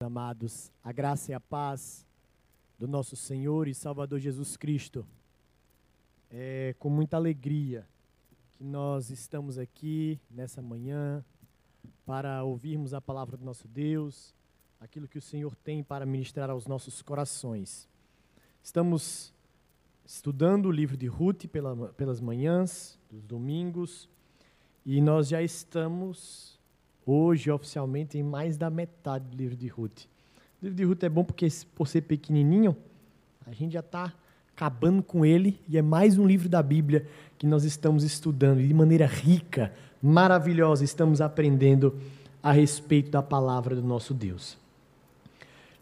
amados, a graça e a paz do nosso Senhor e Salvador Jesus Cristo. É com muita alegria que nós estamos aqui nessa manhã para ouvirmos a palavra do nosso Deus, aquilo que o Senhor tem para ministrar aos nossos corações. Estamos estudando o livro de Ruth pela, pelas manhãs, dos domingos, e nós já estamos hoje, oficialmente, em mais da metade do livro de Ruth. O livro de Ruth é bom porque, por ser pequenininho, a gente já está acabando com ele e é mais um livro da Bíblia que nós estamos estudando e de maneira rica, maravilhosa, estamos aprendendo a respeito da palavra do nosso Deus.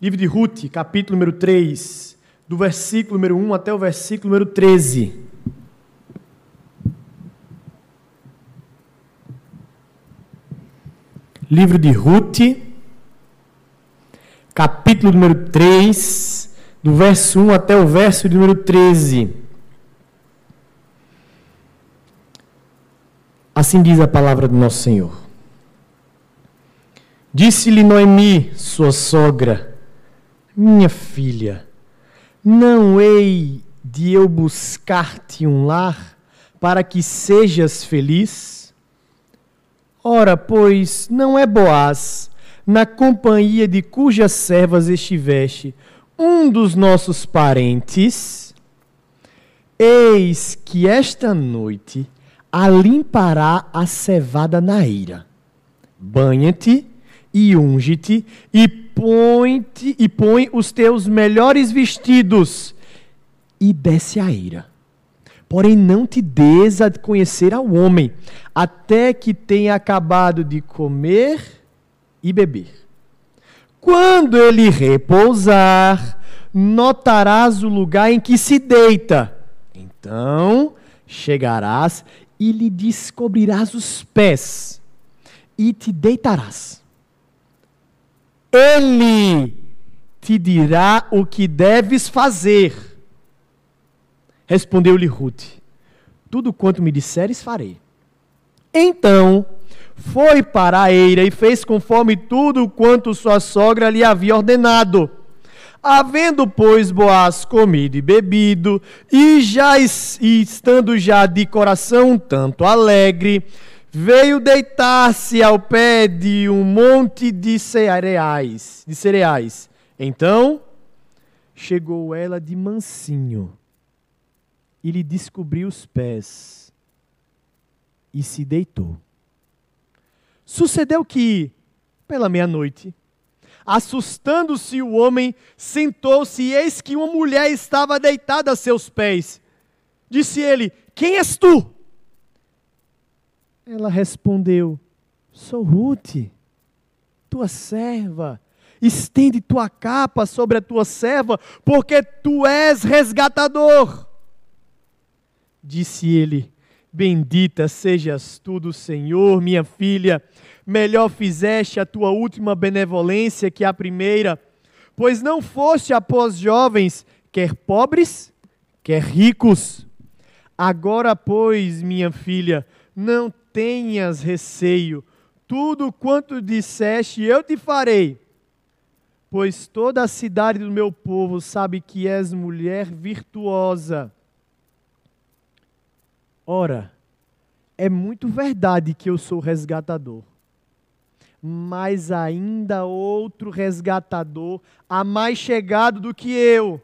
Livro de Ruth, capítulo número 3, do versículo número 1 até o versículo número 13. Livro de Ruth, capítulo número 3, do verso 1 até o verso número 13. Assim diz a palavra do nosso Senhor. Disse-lhe Noemi, sua sogra, minha filha, não hei de eu buscar-te um lar para que sejas feliz? Ora, pois, não é Boaz, na companhia de cujas servas estiveste, um dos nossos parentes? Eis que esta noite alimpará a cevada na eira. Banha-te e unge-te e põe-te e põe os teus melhores vestidos e desce a eira. Porém, não te des a conhecer ao homem, até que tenha acabado de comer e beber. Quando ele repousar, notarás o lugar em que se deita. Então chegarás e lhe descobrirás os pés, e te deitarás. Ele te dirá o que deves fazer Respondeu-lhe Ruth: Tudo quanto me disseres, farei. Então foi para a eira e fez conforme tudo quanto sua sogra lhe havia ordenado. Havendo, pois, Boaz comido e bebido, e já estando já de coração um tanto alegre, veio deitar-se ao pé de um monte de cereais, de cereais. Então chegou ela de mansinho e lhe descobriu os pés e se deitou. Sucedeu que, pela meia-noite, assustando-se o homem, sentou-se e eis que uma mulher estava deitada a seus pés. Disse ele: Quem és tu? Ela respondeu: Sou Ruth, tua serva. Estende tua capa sobre a tua serva, porque tu és resgatador. Disse ele: Bendita sejas tu do Senhor, minha filha. Melhor fizeste a tua última benevolência que a primeira, pois não foste após jovens, quer pobres, quer ricos. Agora, pois, minha filha, não tenhas receio. Tudo quanto disseste, eu te farei. Pois toda a cidade do meu povo sabe que és mulher virtuosa Ora, é muito verdade que eu sou resgatador. Mas ainda outro resgatador, a mais chegado do que eu.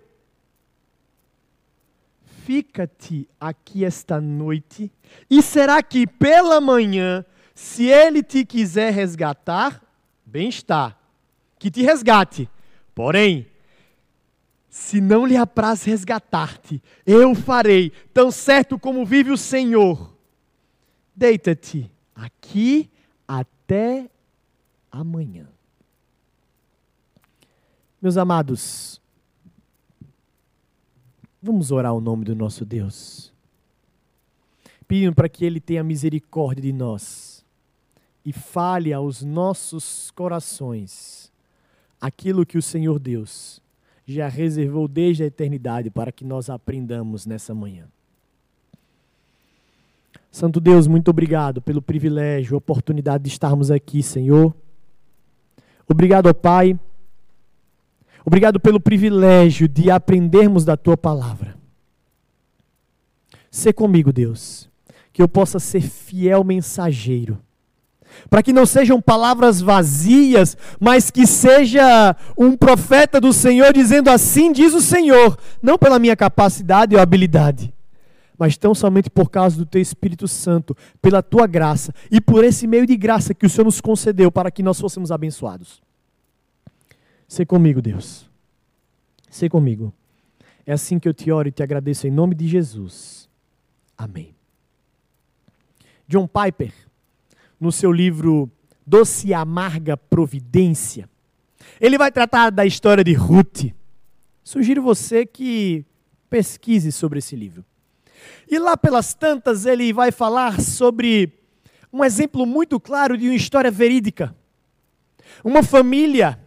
Fica-te aqui esta noite, e será que pela manhã, se ele te quiser resgatar, bem está, que te resgate. Porém, se não lhe apraz resgatar-te, eu farei, tão certo como vive o Senhor. Deita-te aqui até amanhã. Meus amados, vamos orar o nome do nosso Deus, pedindo para que Ele tenha misericórdia de nós e fale aos nossos corações aquilo que o Senhor Deus já reservou desde a eternidade para que nós aprendamos nessa manhã. Santo Deus, muito obrigado pelo privilégio, oportunidade de estarmos aqui, Senhor. Obrigado, Pai, Obrigado pelo privilégio de aprendermos da tua palavra. Ser comigo, Deus, que eu possa ser fiel mensageiro para que não sejam palavras vazias, mas que seja um profeta do Senhor dizendo assim diz o Senhor, não pela minha capacidade ou habilidade, mas tão somente por causa do teu Espírito Santo, pela tua graça e por esse meio de graça que o Senhor nos concedeu para que nós fôssemos abençoados. Ser comigo, Deus. Ser comigo. É assim que eu te oro e te agradeço em nome de Jesus. Amém. John Piper no seu livro Doce e Amarga Providência. Ele vai tratar da história de Ruth. Sugiro você que pesquise sobre esse livro. E lá pelas tantas ele vai falar sobre um exemplo muito claro de uma história verídica. Uma família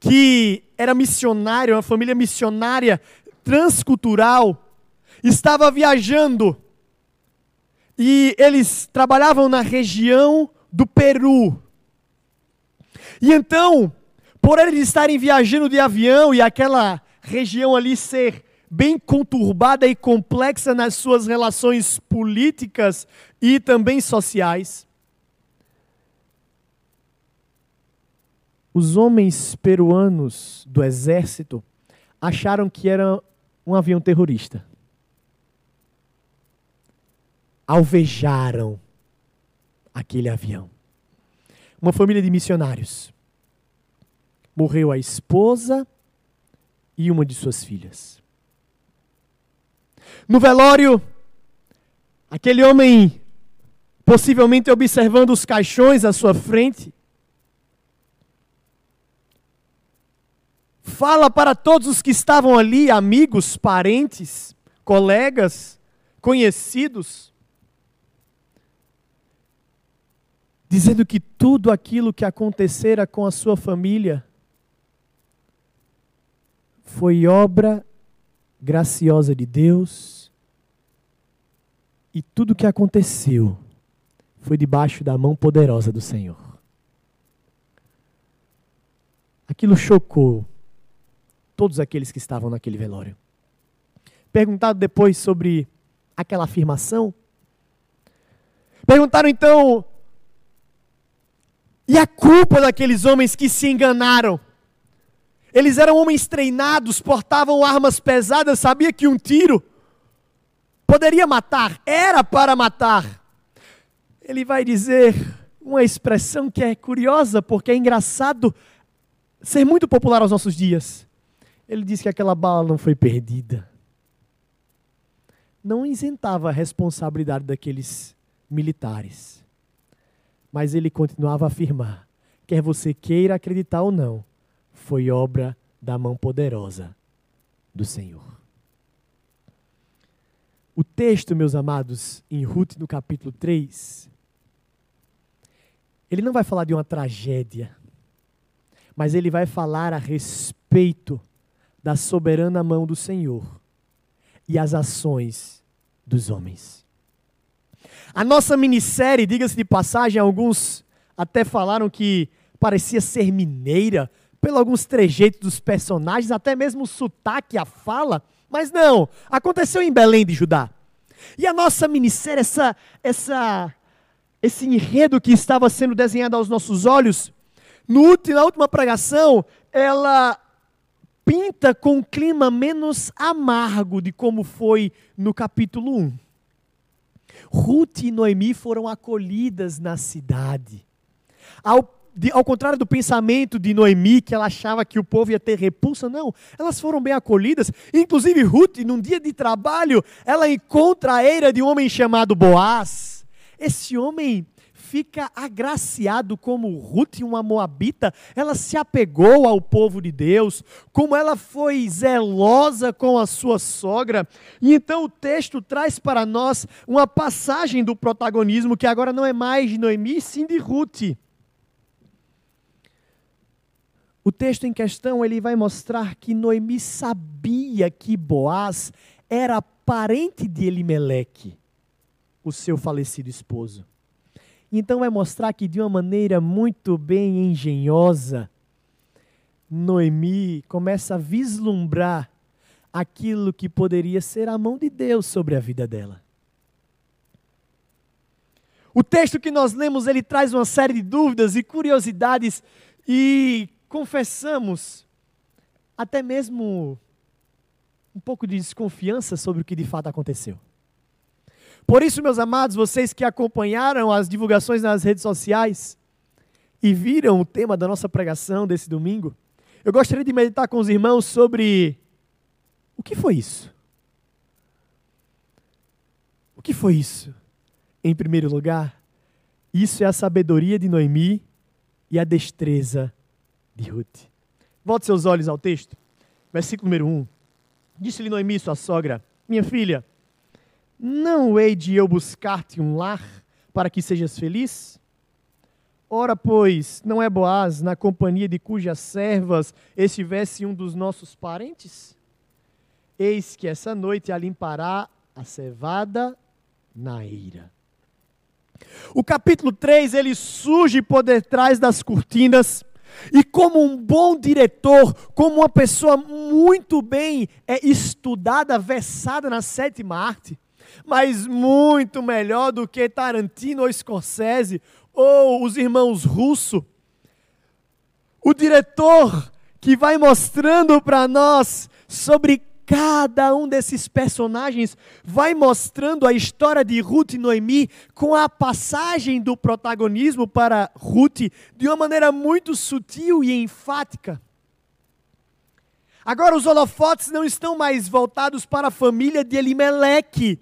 que era missionária, uma família missionária transcultural, estava viajando e eles trabalhavam na região do Peru. E então, por eles estarem viajando de avião e aquela região ali ser bem conturbada e complexa nas suas relações políticas e também sociais, os homens peruanos do exército acharam que era um avião terrorista alvejaram aquele avião. Uma família de missionários. Morreu a esposa e uma de suas filhas. No velório, aquele homem, possivelmente observando os caixões à sua frente, fala para todos os que estavam ali, amigos, parentes, colegas, conhecidos, dizendo que tudo aquilo que acontecera com a sua família foi obra graciosa de Deus e tudo que aconteceu foi debaixo da mão poderosa do Senhor. Aquilo chocou todos aqueles que estavam naquele velório. Perguntado depois sobre aquela afirmação, perguntaram então e a culpa daqueles homens que se enganaram. Eles eram homens treinados, portavam armas pesadas, sabia que um tiro poderia matar, era para matar. Ele vai dizer uma expressão que é curiosa, porque é engraçado ser muito popular aos nossos dias. Ele diz que aquela bala não foi perdida. Não isentava a responsabilidade daqueles militares. Mas ele continuava a afirmar: quer você queira acreditar ou não, foi obra da mão poderosa do Senhor. O texto, meus amados, em Ruth, no capítulo 3, ele não vai falar de uma tragédia, mas ele vai falar a respeito da soberana mão do Senhor e as ações dos homens. A nossa minissérie, diga-se de passagem, alguns até falaram que parecia ser mineira, pelo alguns trejeitos dos personagens, até mesmo o sotaque, a fala, mas não, aconteceu em Belém de Judá. E a nossa minissérie, essa, essa, esse enredo que estava sendo desenhado aos nossos olhos, no, na última pregação, ela pinta com um clima menos amargo de como foi no capítulo 1. Ruth e Noemi foram acolhidas na cidade. Ao, de, ao contrário do pensamento de Noemi, que ela achava que o povo ia ter repulsa, não. Elas foram bem acolhidas. Inclusive, Ruth, num dia de trabalho, ela encontra a eira de um homem chamado Boaz. Esse homem fica agraciado como Ruth, uma moabita, ela se apegou ao povo de Deus, como ela foi zelosa com a sua sogra. E então o texto traz para nós uma passagem do protagonismo que agora não é mais de Noemi, sim de Ruth. O texto em questão ele vai mostrar que Noemi sabia que Boaz era parente de Elimeleque, o seu falecido esposo. Então vai mostrar que de uma maneira muito bem engenhosa, Noemi começa a vislumbrar aquilo que poderia ser a mão de Deus sobre a vida dela. O texto que nós lemos, ele traz uma série de dúvidas e curiosidades e confessamos até mesmo um pouco de desconfiança sobre o que de fato aconteceu. Por isso, meus amados, vocês que acompanharam as divulgações nas redes sociais e viram o tema da nossa pregação desse domingo, eu gostaria de meditar com os irmãos sobre o que foi isso? O que foi isso? Em primeiro lugar, isso é a sabedoria de Noemi e a destreza de Ruth. Volte seus olhos ao texto. Versículo número 1. Disse-lhe Noemi, sua sogra: Minha filha, não hei de eu buscar-te um lar para que sejas feliz? Ora, pois, não é Boaz na companhia de cujas servas estivesse um dos nossos parentes? Eis que essa noite a limpará a cevada na eira. O capítulo 3, ele surge por detrás das cortinas, e como um bom diretor, como uma pessoa muito bem é, estudada, versada na sétima arte, mas muito melhor do que Tarantino ou Scorsese ou os irmãos Russo, o diretor que vai mostrando para nós sobre cada um desses personagens vai mostrando a história de Ruth e Noemi com a passagem do protagonismo para Ruth de uma maneira muito sutil e enfática. Agora os holofotes não estão mais voltados para a família de Elimeleque.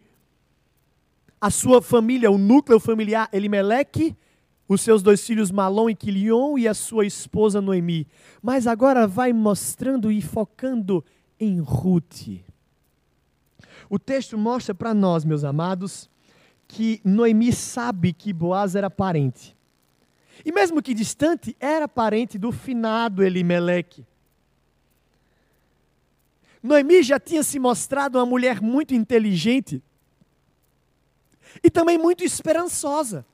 A sua família, o núcleo familiar Elimeleque, os seus dois filhos Malom e Quilion e a sua esposa Noemi. Mas agora vai mostrando e focando em Ruth. O texto mostra para nós, meus amados, que Noemi sabe que Boaz era parente. E mesmo que distante, era parente do finado Elimeleque. Noemi já tinha se mostrado uma mulher muito inteligente e também muito esperançosa.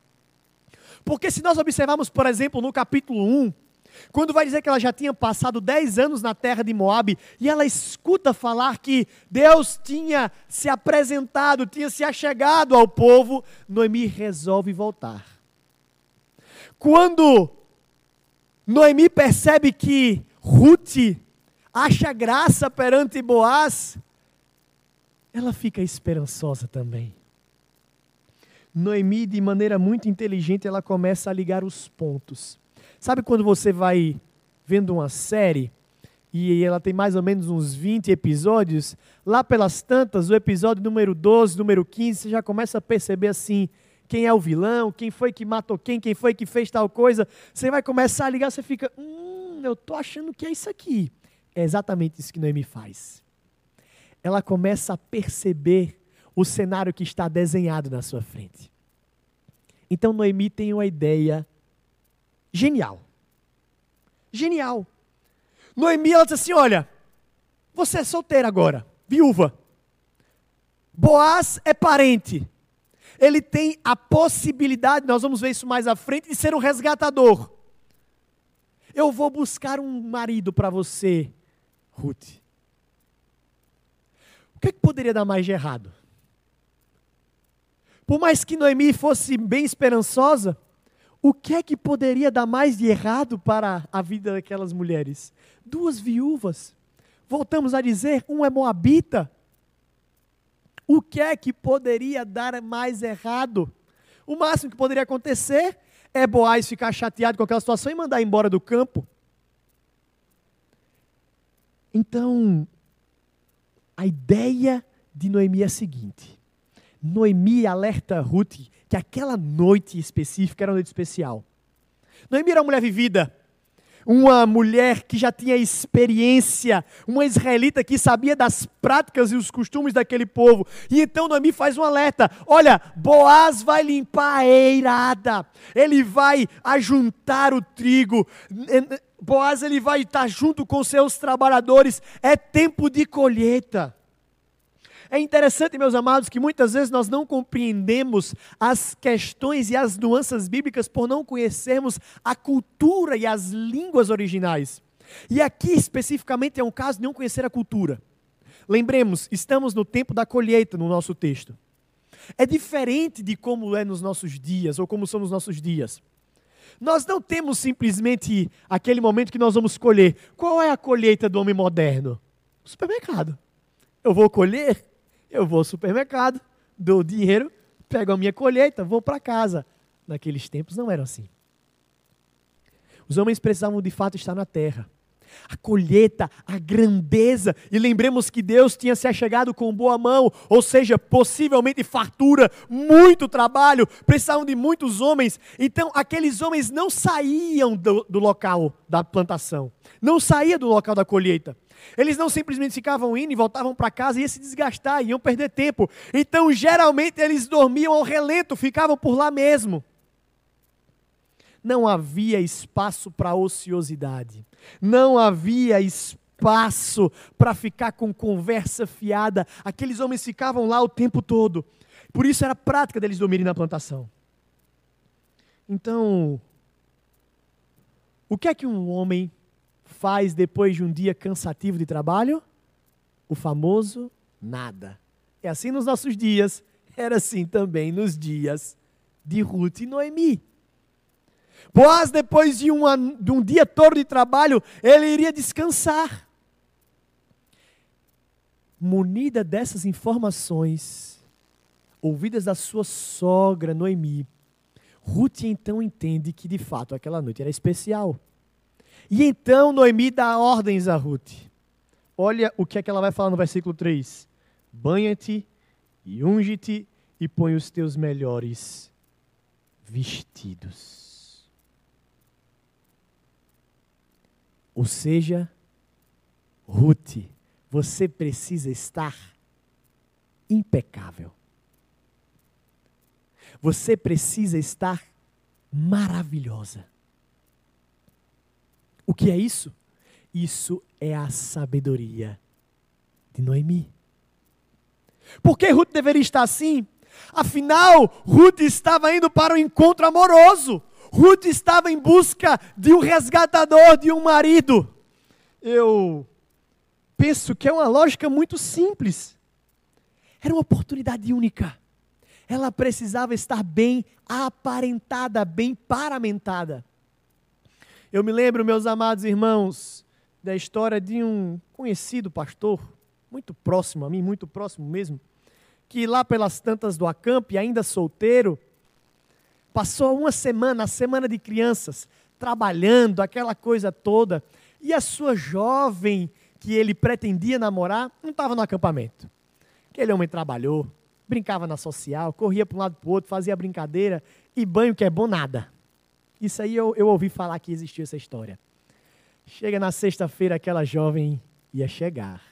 Porque se nós observarmos, por exemplo, no capítulo 1, quando vai dizer que ela já tinha passado 10 anos na terra de Moabe, e ela escuta falar que Deus tinha se apresentado, tinha se achegado ao povo, Noemi resolve voltar. Quando Noemi percebe que Ruth acha graça perante Boaz, ela fica esperançosa também. Noemi, de maneira muito inteligente, ela começa a ligar os pontos. Sabe quando você vai vendo uma série e ela tem mais ou menos uns 20 episódios? Lá pelas tantas, o episódio número 12, número 15, você já começa a perceber assim, quem é o vilão, quem foi que matou quem, quem foi que fez tal coisa. Você vai começar a ligar, você fica, hum, eu tô achando que é isso aqui. É exatamente isso que Noemi faz. Ela começa a perceber o cenário que está desenhado na sua frente. Então Noemi tem uma ideia Genial. Genial. Noemi, ela diz assim: Olha, você é solteira agora, viúva. Boaz é parente. Ele tem a possibilidade, nós vamos ver isso mais à frente, de ser um resgatador. Eu vou buscar um marido para você, Ruth. O que, é que poderia dar mais de errado? Por mais que Noemi fosse bem esperançosa, o que é que poderia dar mais de errado para a vida daquelas mulheres? Duas viúvas. Voltamos a dizer, um é moabita. O que é que poderia dar mais errado? O máximo que poderia acontecer é Boaz ficar chateado com aquela situação e mandar embora do campo. Então, a ideia de Noemi é a seguinte: Noemi alerta Ruth que aquela noite específica era uma noite especial. Noemi era uma mulher vivida, uma mulher que já tinha experiência, uma israelita que sabia das práticas e os costumes daquele povo. E então Noemi faz um alerta: olha, Boaz vai limpar a eirada, ele vai ajuntar o trigo. Boaz ele vai estar junto com seus trabalhadores, é tempo de colheita. É interessante, meus amados, que muitas vezes nós não compreendemos as questões e as nuances bíblicas por não conhecermos a cultura e as línguas originais. E aqui especificamente é um caso de não conhecer a cultura. Lembremos, estamos no tempo da colheita no nosso texto. É diferente de como é nos nossos dias, ou como são nos nossos dias. Nós não temos simplesmente aquele momento que nós vamos colher. Qual é a colheita do homem moderno? Supermercado. Eu vou colher, eu vou ao supermercado, dou dinheiro, pego a minha colheita, vou para casa. Naqueles tempos não era assim. Os homens precisavam de fato estar na terra. A colheita, a grandeza, e lembremos que Deus tinha se achegado com boa mão, ou seja, possivelmente fartura, muito trabalho, precisavam de muitos homens. Então, aqueles homens não saíam do, do local da plantação, não saíam do local da colheita. Eles não simplesmente ficavam indo e voltavam para casa e iam se desgastar, iam perder tempo. Então, geralmente, eles dormiam ao relento, ficavam por lá mesmo. Não havia espaço para ociosidade. Não havia espaço para ficar com conversa fiada. Aqueles homens ficavam lá o tempo todo. Por isso era prática deles dormirem na plantação. Então, o que é que um homem faz depois de um dia cansativo de trabalho? O famoso nada. É assim nos nossos dias, era assim também nos dias de Ruth e Noemi. Boaz, depois de, uma, de um dia todo de trabalho, ele iria descansar. Munida dessas informações, ouvidas da sua sogra Noemi, Ruth então entende que de fato aquela noite era especial. E então Noemi dá ordens a Ruth. Olha o que é que ela vai falar no versículo 3: Banha-te e unge-te e põe os teus melhores vestidos. Ou seja, Ruth, você precisa estar impecável. Você precisa estar maravilhosa. O que é isso? Isso é a sabedoria de Noemi. Por que Ruth deveria estar assim? Afinal, Ruth estava indo para um encontro amoroso. Ruth estava em busca de um resgatador, de um marido. Eu penso que é uma lógica muito simples. Era uma oportunidade única. Ela precisava estar bem aparentada, bem paramentada. Eu me lembro, meus amados irmãos, da história de um conhecido pastor, muito próximo a mim, muito próximo mesmo, que lá pelas tantas do acamp, ainda solteiro, passou uma semana, a semana de crianças, trabalhando, aquela coisa toda, e a sua jovem que ele pretendia namorar não estava no acampamento. Aquele homem trabalhou, brincava na social, corria para um lado para o outro, fazia brincadeira, e banho que é bom nada. Isso aí eu, eu ouvi falar que existiu essa história. Chega na sexta-feira, aquela jovem ia chegar.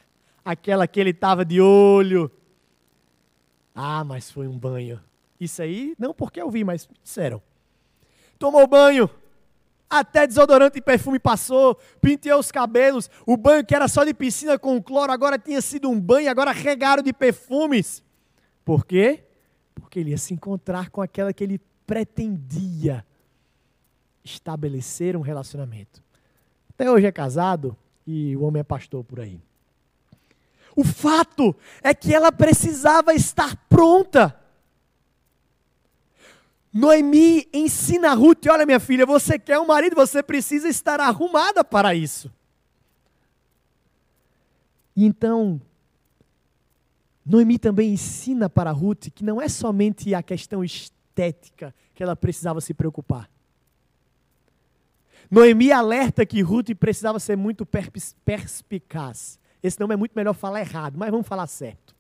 Aquela que ele estava de olho. Ah, mas foi um banho. Isso aí, não porque eu vi, mas disseram. Tomou banho, até desodorante e perfume passou, penteou os cabelos. O banho que era só de piscina com cloro, agora tinha sido um banho, agora regaram de perfumes. Por quê? Porque ele ia se encontrar com aquela que ele pretendia estabelecer um relacionamento. Até hoje é casado e o homem é pastor por aí. O fato é que ela precisava estar pronta. Noemi ensina a Ruth: olha, minha filha, você quer um marido, você precisa estar arrumada para isso. E então, Noemi também ensina para Ruth que não é somente a questão estética que ela precisava se preocupar. Noemi alerta que Ruth precisava ser muito perspicaz. Esse nome é muito melhor falar errado, mas vamos falar certo.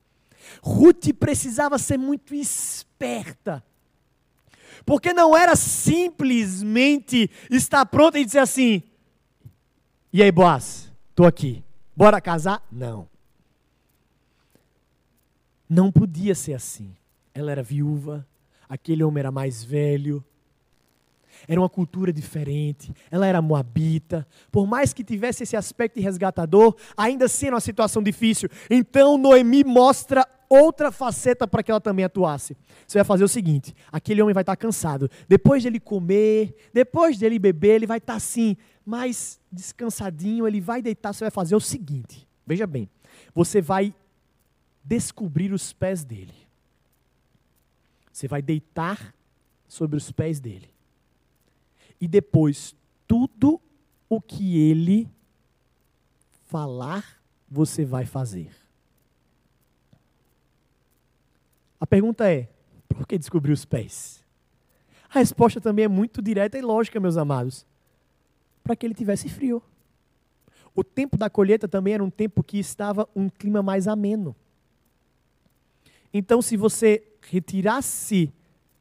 Ruth precisava ser muito esperta. Porque não era simplesmente estar pronta e dizer assim: E aí, Boaz, estou aqui. Bora casar? Não. Não podia ser assim. Ela era viúva, aquele homem era mais velho, Era uma cultura diferente, ela era moabita. Por mais que tivesse esse aspecto resgatador, ainda assim era uma situação difícil. Então Noemi mostra outra faceta para que ela também atuasse. Você vai fazer o seguinte: aquele homem vai estar cansado. Depois dele comer, depois dele beber, ele vai estar assim, mais descansadinho. Ele vai deitar. Você vai fazer o seguinte: veja bem, você vai descobrir os pés dele. Você vai deitar sobre os pés dele. E depois, tudo o que ele falar, você vai fazer. A pergunta é: por que descobrir os pés? A resposta também é muito direta e lógica, meus amados. Para que ele tivesse frio. O tempo da colheita também era um tempo que estava um clima mais ameno. Então, se você retirasse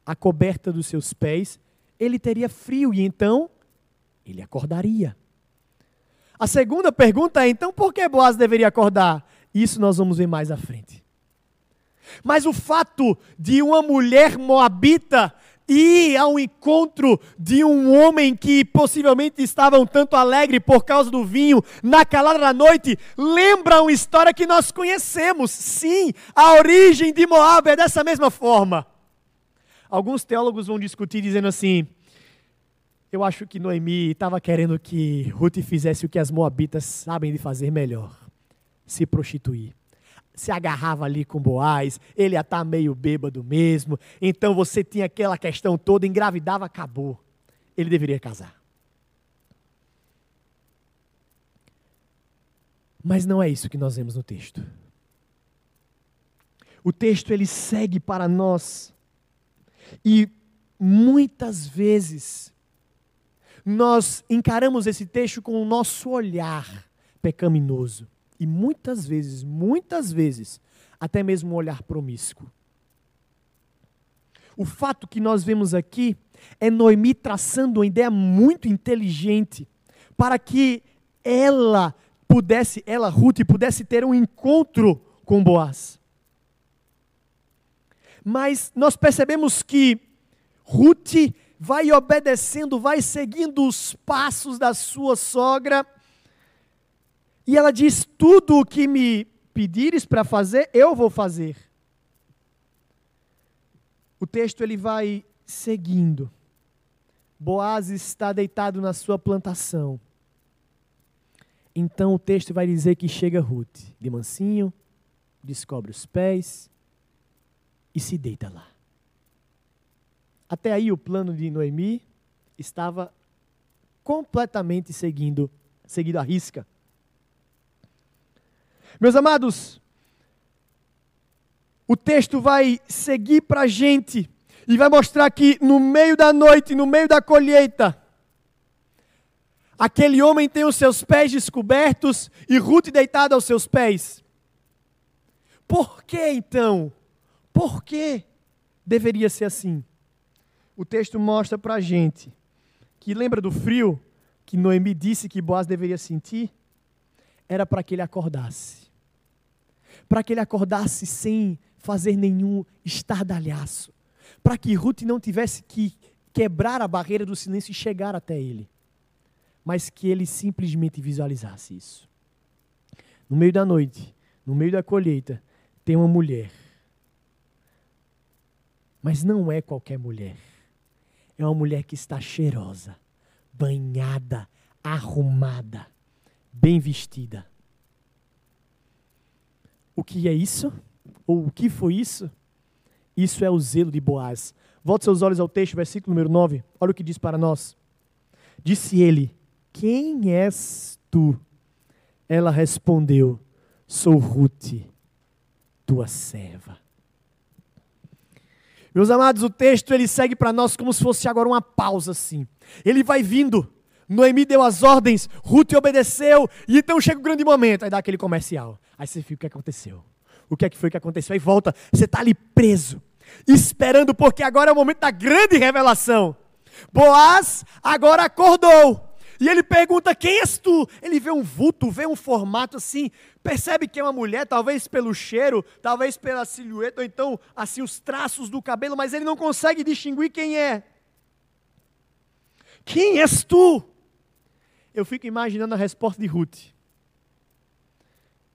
a coberta dos seus pés, ele teria frio e então ele acordaria. A segunda pergunta é: então por que Boaz deveria acordar? Isso nós vamos ver mais à frente. Mas o fato de uma mulher moabita ir ao encontro de um homem que possivelmente estava um tanto alegre por causa do vinho na calada da noite, lembra uma história que nós conhecemos. Sim, a origem de Moab é dessa mesma forma. Alguns teólogos vão discutir dizendo assim: eu acho que Noemi estava querendo que Ruth fizesse o que as moabitas sabem de fazer melhor: se prostituir se agarrava ali com Boaz, ele ia estar tá meio bêbado mesmo. Então você tinha aquela questão toda, engravidava, acabou. Ele deveria casar. Mas não é isso que nós vemos no texto. O texto ele segue para nós. E muitas vezes nós encaramos esse texto com o nosso olhar pecaminoso. E muitas vezes, muitas vezes, até mesmo um olhar promíscuo. O fato que nós vemos aqui é Noemi traçando uma ideia muito inteligente para que ela pudesse, ela, Ruth, pudesse ter um encontro com Boaz. Mas nós percebemos que Ruth vai obedecendo, vai seguindo os passos da sua sogra e ela diz: Tudo o que me pedires para fazer, eu vou fazer. O texto ele vai seguindo. Boaz está deitado na sua plantação. Então o texto vai dizer que chega Ruth, de mansinho, descobre os pés e se deita lá. Até aí o plano de Noemi estava completamente seguindo, seguido à risca. Meus amados, o texto vai seguir para a gente e vai mostrar que no meio da noite, no meio da colheita, aquele homem tem os seus pés descobertos e Ruth deitada aos seus pés. Por que então? Por que deveria ser assim? O texto mostra para a gente que lembra do frio que Noemi disse que Boaz deveria sentir? era para que ele acordasse. Para que ele acordasse sem fazer nenhum estardalhaço. Para que Ruth não tivesse que quebrar a barreira do silêncio e chegar até ele. Mas que ele simplesmente visualizasse isso. No meio da noite, no meio da colheita, tem uma mulher. Mas não é qualquer mulher. É uma mulher que está cheirosa, banhada, arrumada bem vestida. O que é isso? Ou o que foi isso? Isso é o zelo de Boaz. Volte seus olhos ao texto, versículo número 9. Olha o que diz para nós. Disse ele: Quem és tu? Ela respondeu: Sou Ruth, tua serva. Meus amados, o texto ele segue para nós como se fosse agora uma pausa assim. Ele vai vindo Noemi deu as ordens, Ruth obedeceu, e então chega o grande momento, aí dá aquele comercial. Aí você fica, o que aconteceu? O que é que foi que aconteceu? Aí volta, você está ali preso, esperando, porque agora é o momento da grande revelação. Boaz agora acordou. E ele pergunta: Quem és tu? Ele vê um vulto, vê um formato assim, percebe que é uma mulher, talvez pelo cheiro, talvez pela silhueta, ou então assim os traços do cabelo, mas ele não consegue distinguir quem é. Quem és tu? Eu fico imaginando a resposta de Ruth.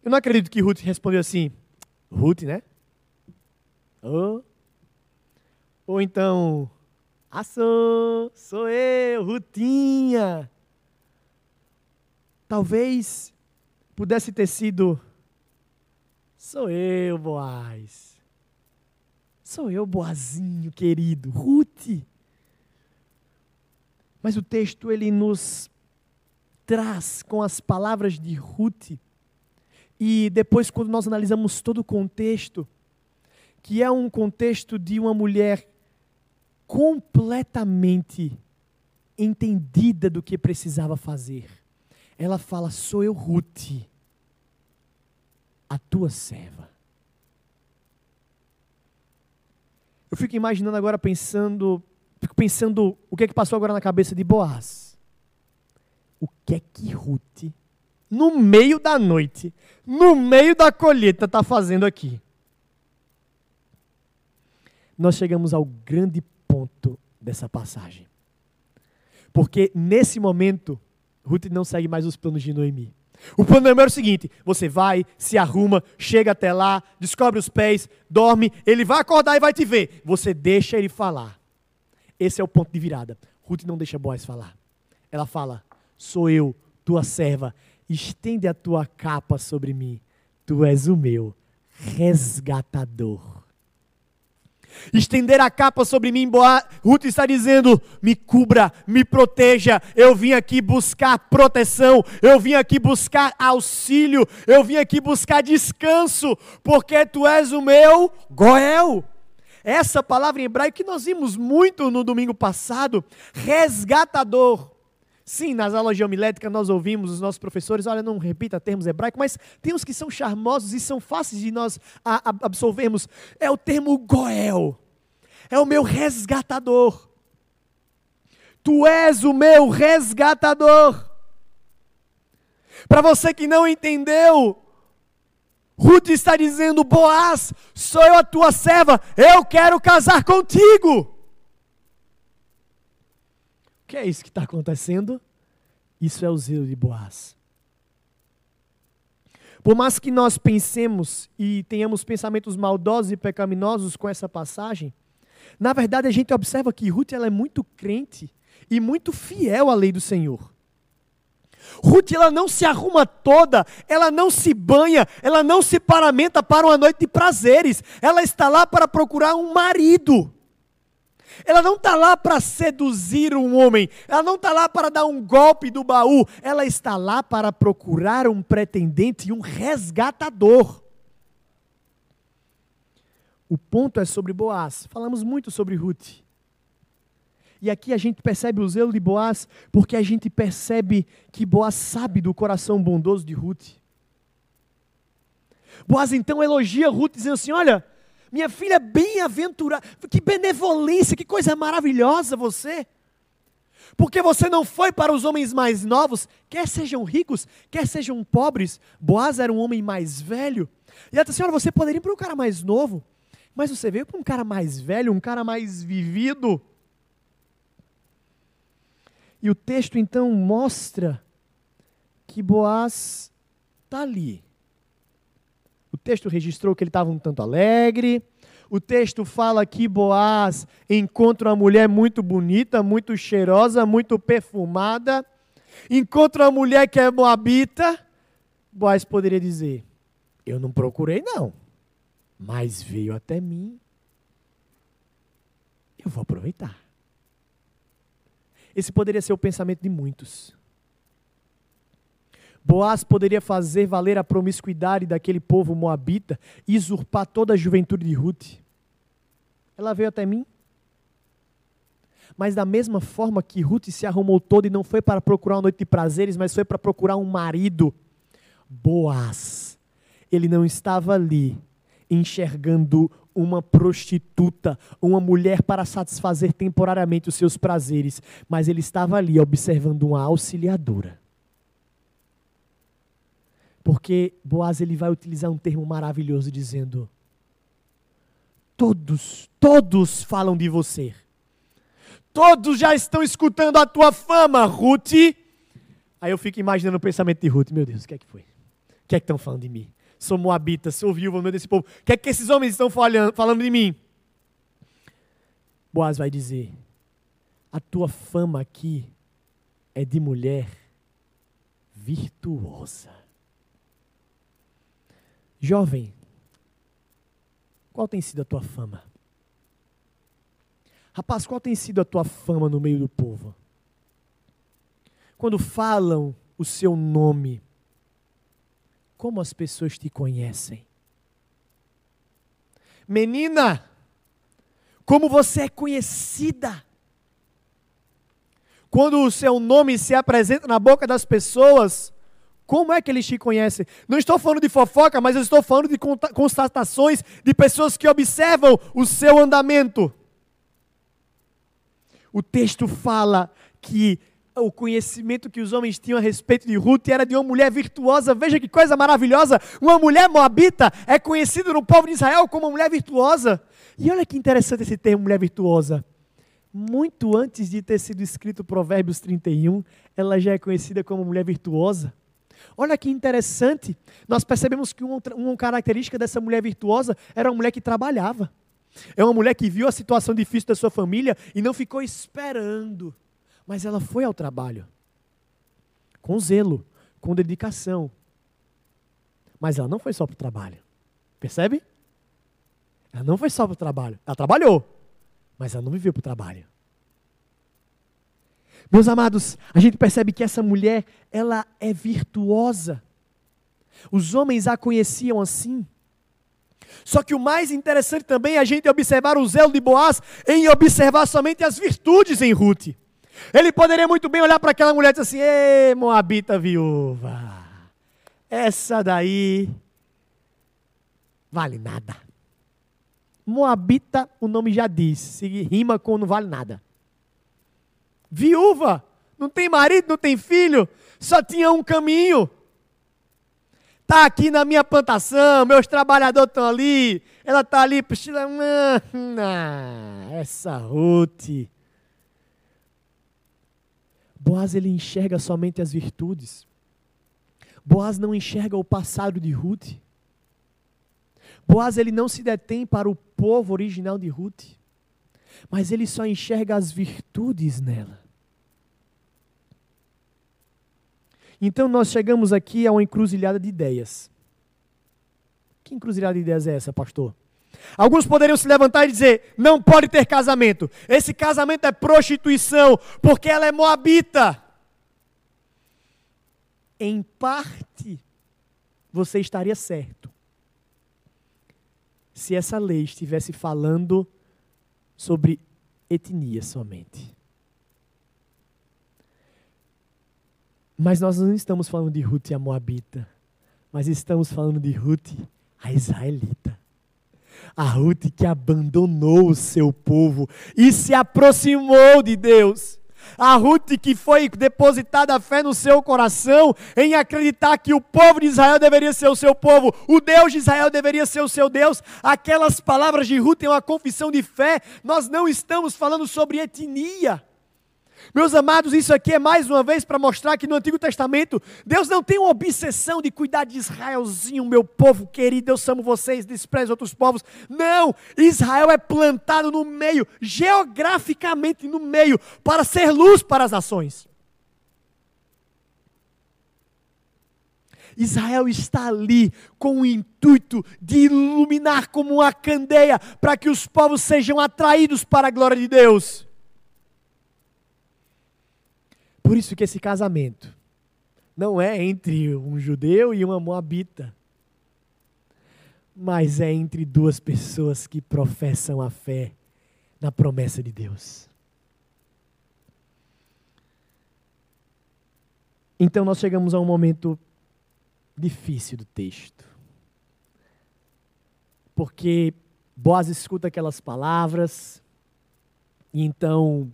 Eu não acredito que Ruth respondeu assim, Ruth, né? Oh. Ou então, ah, sou, sou eu, Rutinha. Talvez pudesse ter sido, sou eu, Boaz. Sou eu, Boazinho, querido, Ruth. Mas o texto ele nos traz com as palavras de Ruth e depois quando nós analisamos todo o contexto, que é um contexto de uma mulher completamente entendida do que precisava fazer. Ela fala: Sou eu, Ruth, a tua serva. Eu fico imaginando agora pensando, fico pensando o que é que passou agora na cabeça de Boaz. O que é que Ruth, no meio da noite, no meio da colheita, está fazendo aqui? nós chegamos ao grande ponto dessa passagem. Porque nesse momento, Ruth não segue mais os planos de Noemi. O plano de Noemi era o seguinte: você vai, se arruma, chega até lá, descobre os pés, dorme, ele vai acordar e vai te ver. Você deixa ele falar. Esse é o ponto de virada. Ruth não deixa Boaz falar. Ela fala: Sou eu, tua serva, estende a tua capa sobre mim. Tu és o meu resgatador estender a capa sobre mim. Boa, Ruth está dizendo: me cubra, me proteja. Eu vim aqui buscar proteção, eu vim aqui buscar auxílio, eu vim aqui buscar descanso, porque tu és o meu Goel. Essa palavra em hebraico que nós vimos muito no domingo passado, resgatador. Sim, nas aulas de homilética nós ouvimos os nossos professores, olha, não repita termos hebraicos, mas tem que são charmosos e são fáceis de nós absorvermos. É o termo Goel. É o meu resgatador. Tu és o meu resgatador. Para você que não entendeu, Ruth está dizendo: Boaz, sou eu a tua serva, eu quero casar contigo. Que é isso que está acontecendo? Isso é o zelo de Boaz. Por mais que nós pensemos e tenhamos pensamentos maldosos e pecaminosos com essa passagem, na verdade a gente observa que Ruth ela é muito crente e muito fiel à lei do Senhor. Ruth ela não se arruma toda, ela não se banha, ela não se paramenta para uma noite de prazeres. Ela está lá para procurar um marido. Ela não está lá para seduzir um homem, ela não está lá para dar um golpe do baú, ela está lá para procurar um pretendente e um resgatador. O ponto é sobre Boaz. Falamos muito sobre Ruth. E aqui a gente percebe o zelo de Boaz, porque a gente percebe que Boaz sabe do coração bondoso de Ruth. Boaz então elogia Ruth, dizendo assim: Olha, minha filha bem-aventurada, que benevolência, que coisa maravilhosa você. Porque você não foi para os homens mais novos, quer sejam ricos, quer sejam pobres. Boaz era um homem mais velho. E ela disse: Olha, você poderia ir para um cara mais novo, mas você veio para um cara mais velho, um cara mais vivido. E o texto então mostra que Boaz está ali, texto registrou que ele estava um tanto alegre. O texto fala que Boaz encontra uma mulher muito bonita, muito cheirosa, muito perfumada. Encontra uma mulher que é moabita. Boaz poderia dizer: Eu não procurei, não, mas veio até mim. Eu vou aproveitar. Esse poderia ser o pensamento de muitos. Boaz poderia fazer valer a promiscuidade daquele povo moabita e usurpar toda a juventude de Ruth. Ela veio até mim. Mas da mesma forma que Ruth se arrumou toda e não foi para procurar uma noite de prazeres, mas foi para procurar um marido, Boaz, ele não estava ali enxergando uma prostituta, uma mulher para satisfazer temporariamente os seus prazeres, mas ele estava ali observando uma auxiliadora. Porque Boaz ele vai utilizar um termo maravilhoso dizendo: Todos, todos falam de você. Todos já estão escutando a tua fama, Ruth. Aí eu fico imaginando o pensamento de Ruth. Meu Deus, o que é que foi? O que é que estão falando de mim? Sou moabita, sou viúva meio desse povo. O que é que esses homens estão falando de mim? Boaz vai dizer: A tua fama aqui é de mulher virtuosa. Jovem, qual tem sido a tua fama? Rapaz, qual tem sido a tua fama no meio do povo? Quando falam o seu nome, como as pessoas te conhecem? Menina, como você é conhecida? Quando o seu nome se apresenta na boca das pessoas, como é que eles te conhecem? Não estou falando de fofoca, mas eu estou falando de constatações de pessoas que observam o seu andamento. O texto fala que o conhecimento que os homens tinham a respeito de Ruth era de uma mulher virtuosa. Veja que coisa maravilhosa! Uma mulher moabita é conhecida no povo de Israel como uma mulher virtuosa. E olha que interessante esse termo, mulher virtuosa. Muito antes de ter sido escrito Provérbios 31, ela já é conhecida como mulher virtuosa. Olha que interessante, nós percebemos que uma, uma característica dessa mulher virtuosa era uma mulher que trabalhava. É uma mulher que viu a situação difícil da sua família e não ficou esperando, mas ela foi ao trabalho. Com zelo, com dedicação. Mas ela não foi só para o trabalho. Percebe? Ela não foi só para o trabalho. Ela trabalhou, mas ela não viveu para o trabalho. Meus amados, a gente percebe que essa mulher, ela é virtuosa. Os homens a conheciam assim. Só que o mais interessante também é a gente observar o zelo de Boaz em observar somente as virtudes em Ruth. Ele poderia muito bem olhar para aquela mulher e dizer assim: Ê, Moabita viúva, essa daí vale nada. Moabita, o nome já diz, rima com não vale nada. Viúva, não tem marido, não tem filho, só tinha um caminho. Está aqui na minha plantação, meus trabalhadores estão ali, ela está ali, Priscila, essa Ruth. Boaz ele enxerga somente as virtudes. Boaz não enxerga o passado de Ruth. Boaz ele não se detém para o povo original de Ruth, mas ele só enxerga as virtudes nela. Então nós chegamos aqui a uma encruzilhada de ideias. Que encruzilhada de ideias é essa, pastor? Alguns poderiam se levantar e dizer: não pode ter casamento. Esse casamento é prostituição, porque ela é moabita. Em parte, você estaria certo. Se essa lei estivesse falando sobre etnia somente. Mas nós não estamos falando de Ruth a Moabita, mas estamos falando de Ruth a Israelita. A Ruth que abandonou o seu povo e se aproximou de Deus. A Ruth que foi depositada a fé no seu coração em acreditar que o povo de Israel deveria ser o seu povo, o Deus de Israel deveria ser o seu Deus. Aquelas palavras de Ruth é uma confissão de fé. Nós não estamos falando sobre etnia. Meus amados, isso aqui é mais uma vez para mostrar que no Antigo Testamento, Deus não tem uma obsessão de cuidar de Israelzinho, meu povo querido, eu amo vocês, desprezo outros povos. Não! Israel é plantado no meio, geograficamente no meio, para ser luz para as nações. Israel está ali com o intuito de iluminar como uma candeia para que os povos sejam atraídos para a glória de Deus. Por isso que esse casamento não é entre um judeu e uma moabita, mas é entre duas pessoas que professam a fé na promessa de Deus. Então nós chegamos a um momento difícil do texto. Porque Boaz escuta aquelas palavras, e então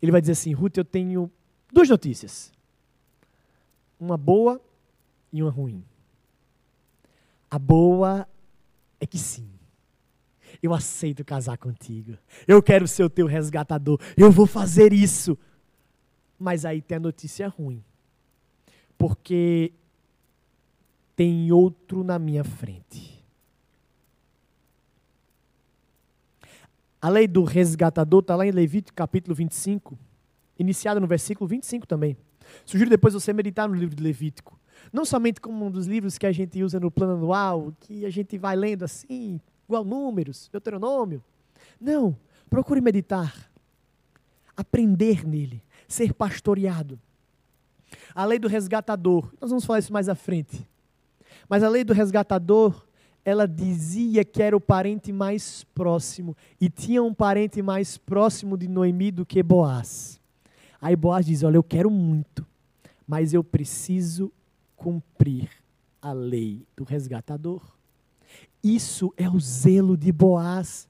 ele vai dizer assim: Ruth, eu tenho duas notícias. Uma boa e uma ruim. A boa é que sim. eu aceito casar contigo. Eu quero ser o teu resgatador. Eu vou fazer isso. Mas aí tem a notícia ruim. Porque tem outro na minha frente. A lei do resgatador está lá em Levítico capítulo 25, iniciada no versículo 25 também. Sugiro depois você meditar no livro de Levítico. Não somente como um dos livros que a gente usa no plano anual, que a gente vai lendo assim, igual números, Deuteronômio. Não, procure meditar, aprender nele, ser pastoreado. A lei do resgatador, nós vamos falar isso mais à frente. Mas a lei do resgatador, ela dizia que era o parente mais próximo e tinha um parente mais próximo de Noemi do que Boaz. Aí Boaz diz: Olha, eu quero muito, mas eu preciso cumprir a lei do resgatador. Isso é o zelo de Boaz.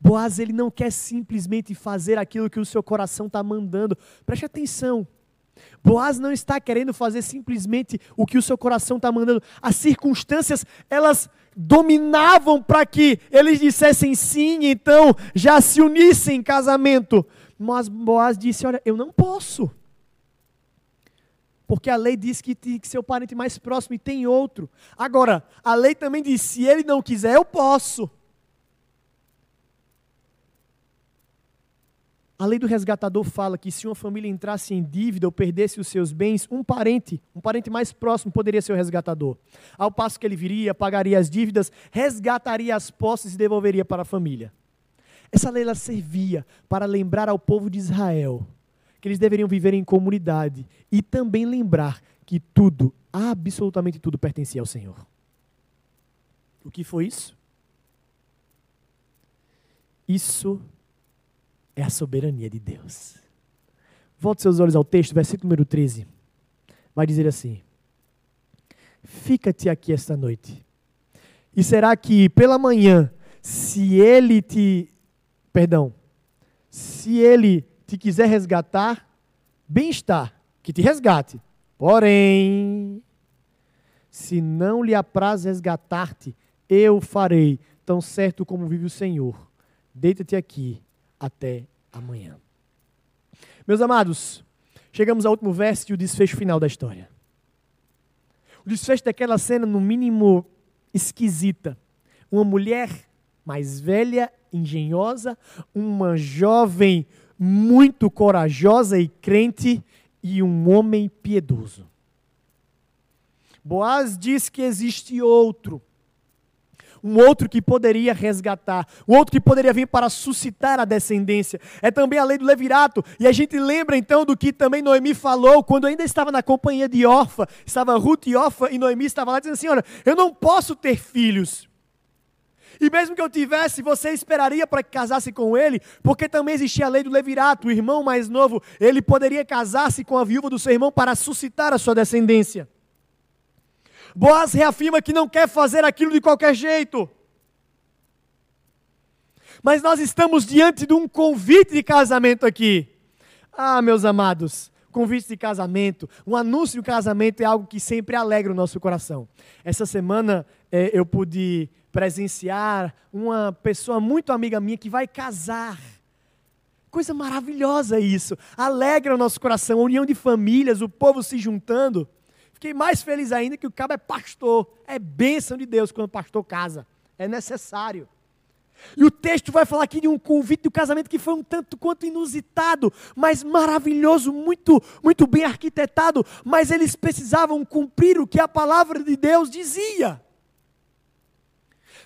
Boaz ele não quer simplesmente fazer aquilo que o seu coração está mandando. Preste atenção. Boaz não está querendo fazer simplesmente o que o seu coração está mandando. As circunstâncias, elas dominavam para que eles dissessem sim, então já se unissem em casamento. Mas Boaz disse: Olha, eu não posso. Porque a lei diz que tem que ser o parente mais próximo e tem outro. Agora, a lei também diz: se ele não quiser, eu posso. A lei do resgatador fala que se uma família entrasse em dívida ou perdesse os seus bens, um parente, um parente mais próximo poderia ser o resgatador. Ao passo que ele viria, pagaria as dívidas, resgataria as posses e devolveria para a família. Essa lei ela servia para lembrar ao povo de Israel que eles deveriam viver em comunidade e também lembrar que tudo, absolutamente tudo, pertencia ao Senhor. O que foi isso? Isso é a soberania de Deus. Volte seus olhos ao texto, versículo número 13. Vai dizer assim: Fica-te aqui esta noite. E será que pela manhã, se ele te perdão, se ele te quiser resgatar, bem está, que te resgate. Porém, se não lhe apraz resgatar-te, eu farei, tão certo como vive o Senhor. Deita-te aqui até amanhã. Meus amados, chegamos ao último verso e o desfecho final da história. O desfecho daquela cena, no mínimo, esquisita. Uma mulher mais velha engenhosa, uma jovem muito corajosa e crente e um homem piedoso. Boaz diz que existe outro, um outro que poderia resgatar, um outro que poderia vir para suscitar a descendência. É também a lei do levirato. E a gente lembra então do que também Noemi falou quando ainda estava na companhia de Orfa, estava Ruth e Orfa e Noemi estava lá dizendo assim: "Olha, eu não posso ter filhos, e mesmo que eu tivesse, você esperaria para que casasse com ele, porque também existia a lei do levirato, o irmão mais novo, ele poderia casar-se com a viúva do seu irmão para suscitar a sua descendência. Boaz reafirma que não quer fazer aquilo de qualquer jeito. Mas nós estamos diante de um convite de casamento aqui. Ah, meus amados, convite de casamento, um anúncio de casamento é algo que sempre alegra o nosso coração. Essa semana é, eu pude presenciar uma pessoa muito amiga minha que vai casar. Coisa maravilhosa isso. Alegra o nosso coração, a união de famílias, o povo se juntando. Fiquei mais feliz ainda que o cabo é pastor. É bênção de Deus quando o pastor casa. É necessário. E o texto vai falar aqui de um convite de um casamento que foi um tanto quanto inusitado, mas maravilhoso, muito, muito bem arquitetado. Mas eles precisavam cumprir o que a palavra de Deus dizia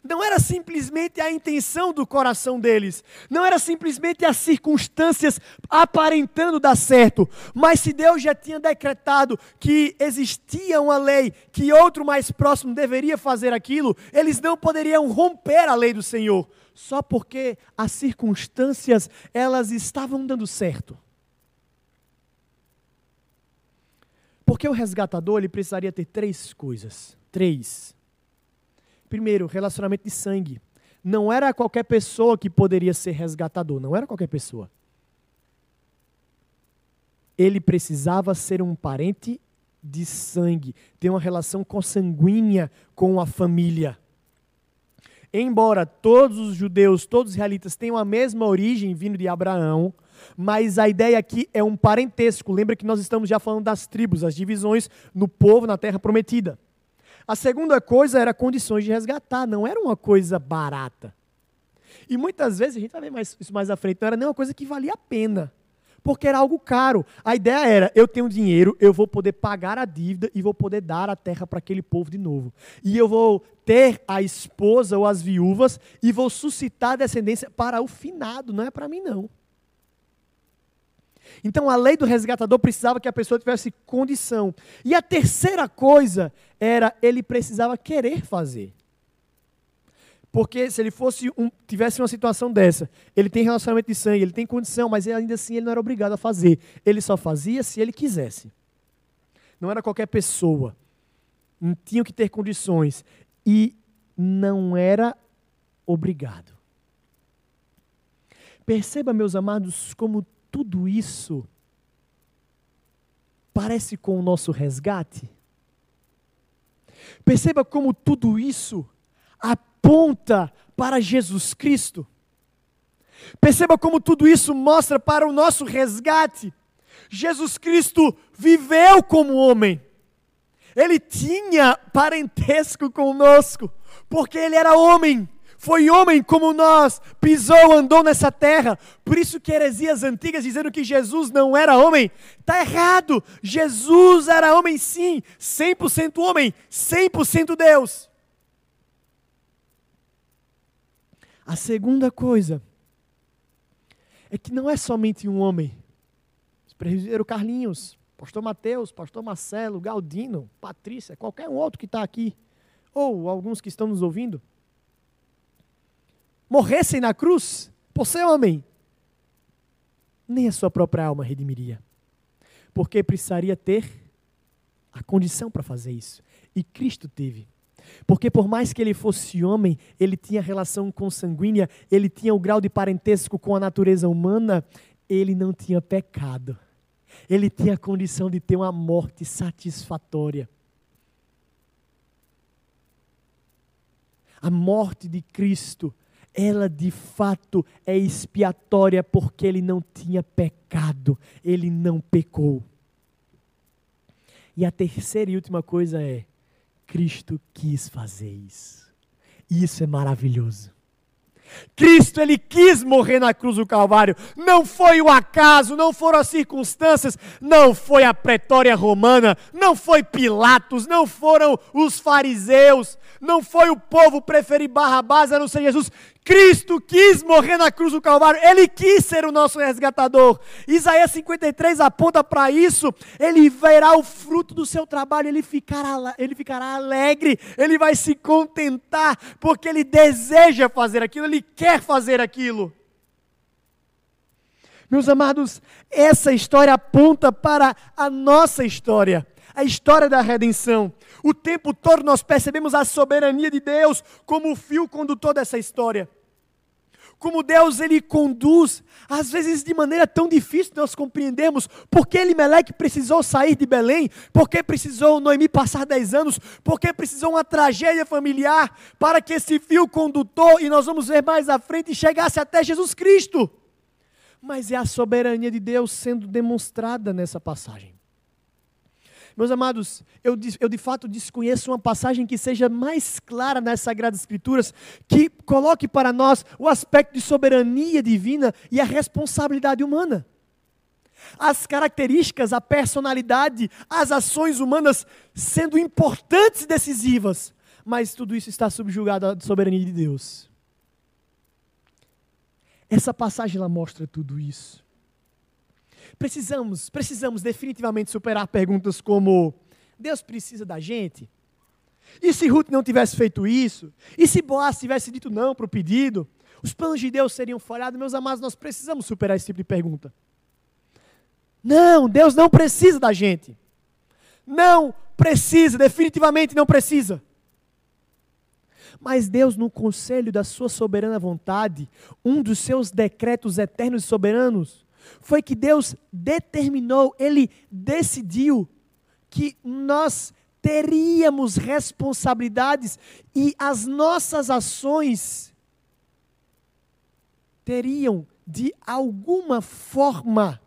não era simplesmente a intenção do coração deles, não era simplesmente as circunstâncias aparentando dar certo, mas se Deus já tinha decretado que existia uma lei, que outro mais próximo deveria fazer aquilo, eles não poderiam romper a lei do Senhor, só porque as circunstâncias elas estavam dando certo. Porque o resgatador ele precisaria ter três coisas, três Primeiro, relacionamento de sangue. Não era qualquer pessoa que poderia ser resgatador, não era qualquer pessoa. Ele precisava ser um parente de sangue, ter uma relação consanguínea com a família. embora todos os judeus, todos os israelitas tenham a mesma origem vindo de Abraão, mas a ideia aqui é um parentesco. Lembra que nós estamos já falando das tribos, as divisões no povo na terra prometida. A segunda coisa era condições de resgatar, não era uma coisa barata. E muitas vezes, a gente vai ver mais, isso mais à frente, não era nem uma coisa que valia a pena, porque era algo caro. A ideia era: eu tenho dinheiro, eu vou poder pagar a dívida e vou poder dar a terra para aquele povo de novo. E eu vou ter a esposa ou as viúvas e vou suscitar descendência para o finado, não é para mim, não. Então a lei do resgatador precisava que a pessoa tivesse condição. E a terceira coisa era ele precisava querer fazer. Porque se ele fosse um, tivesse uma situação dessa, ele tem relacionamento de sangue, ele tem condição, mas ainda assim ele não era obrigado a fazer. Ele só fazia se ele quisesse. Não era qualquer pessoa. Não tinha que ter condições. E não era obrigado. Perceba, meus amados, como tudo isso parece com o nosso resgate. Perceba como tudo isso aponta para Jesus Cristo. Perceba como tudo isso mostra para o nosso resgate. Jesus Cristo viveu como homem. Ele tinha parentesco conosco, porque ele era homem foi homem como nós, pisou, andou nessa terra. Por isso que heresias antigas dizendo que Jesus não era homem, está errado. Jesus era homem sim, 100% homem, 100% Deus. A segunda coisa é que não é somente um homem. Presbítero Carlinhos, pastor Mateus, pastor Marcelo, Galdino, Patrícia, qualquer um outro que está aqui, ou alguns que estão nos ouvindo morressem na cruz por ser homem, nem a sua própria alma redimiria. Porque precisaria ter a condição para fazer isso. E Cristo teve. Porque por mais que ele fosse homem, ele tinha relação consanguínea, ele tinha o grau de parentesco com a natureza humana, ele não tinha pecado. Ele tinha a condição de ter uma morte satisfatória. A morte de Cristo ela de fato é expiatória porque ele não tinha pecado, ele não pecou. E a terceira e última coisa é: Cristo quis fazer isso. Isso é maravilhoso. Cristo ele quis morrer na cruz do Calvário. Não foi o acaso, não foram as circunstâncias, não foi a pretória romana, não foi Pilatos, não foram os fariseus, não foi o povo preferir Barrabás a não ser Jesus. Cristo quis morrer na cruz do Calvário, ele quis ser o nosso resgatador. Isaías 53 aponta para isso. Ele verá o fruto do seu trabalho, ele ficará, ele ficará alegre, ele vai se contentar, porque ele deseja fazer aquilo, ele quer fazer aquilo. Meus amados, essa história aponta para a nossa história, a história da redenção. O tempo todo nós percebemos a soberania de Deus como o fio condutor dessa história. Como Deus ele conduz, às vezes de maneira tão difícil nós compreendermos por que Elimelec precisou sair de Belém, por que precisou Noemi passar 10 anos, por que precisou uma tragédia familiar para que esse fio condutor, e nós vamos ver mais à frente, chegasse até Jesus Cristo. Mas é a soberania de Deus sendo demonstrada nessa passagem. Meus amados, eu, eu de fato desconheço uma passagem que seja mais clara nas Sagradas Escrituras, que coloque para nós o aspecto de soberania divina e a responsabilidade humana. As características, a personalidade, as ações humanas sendo importantes e decisivas, mas tudo isso está subjugado à soberania de Deus. Essa passagem ela mostra tudo isso. Precisamos, precisamos definitivamente superar perguntas como: Deus precisa da gente? E se Ruth não tivesse feito isso? E se Boaz tivesse dito não para o pedido? Os planos de Deus seriam falhados? Meus amados, nós precisamos superar esse tipo de pergunta. Não, Deus não precisa da gente. Não precisa, definitivamente não precisa. Mas Deus, no conselho da sua soberana vontade, um dos seus decretos eternos e soberanos, foi que Deus determinou, Ele decidiu que nós teríamos responsabilidades e as nossas ações teriam, de alguma forma,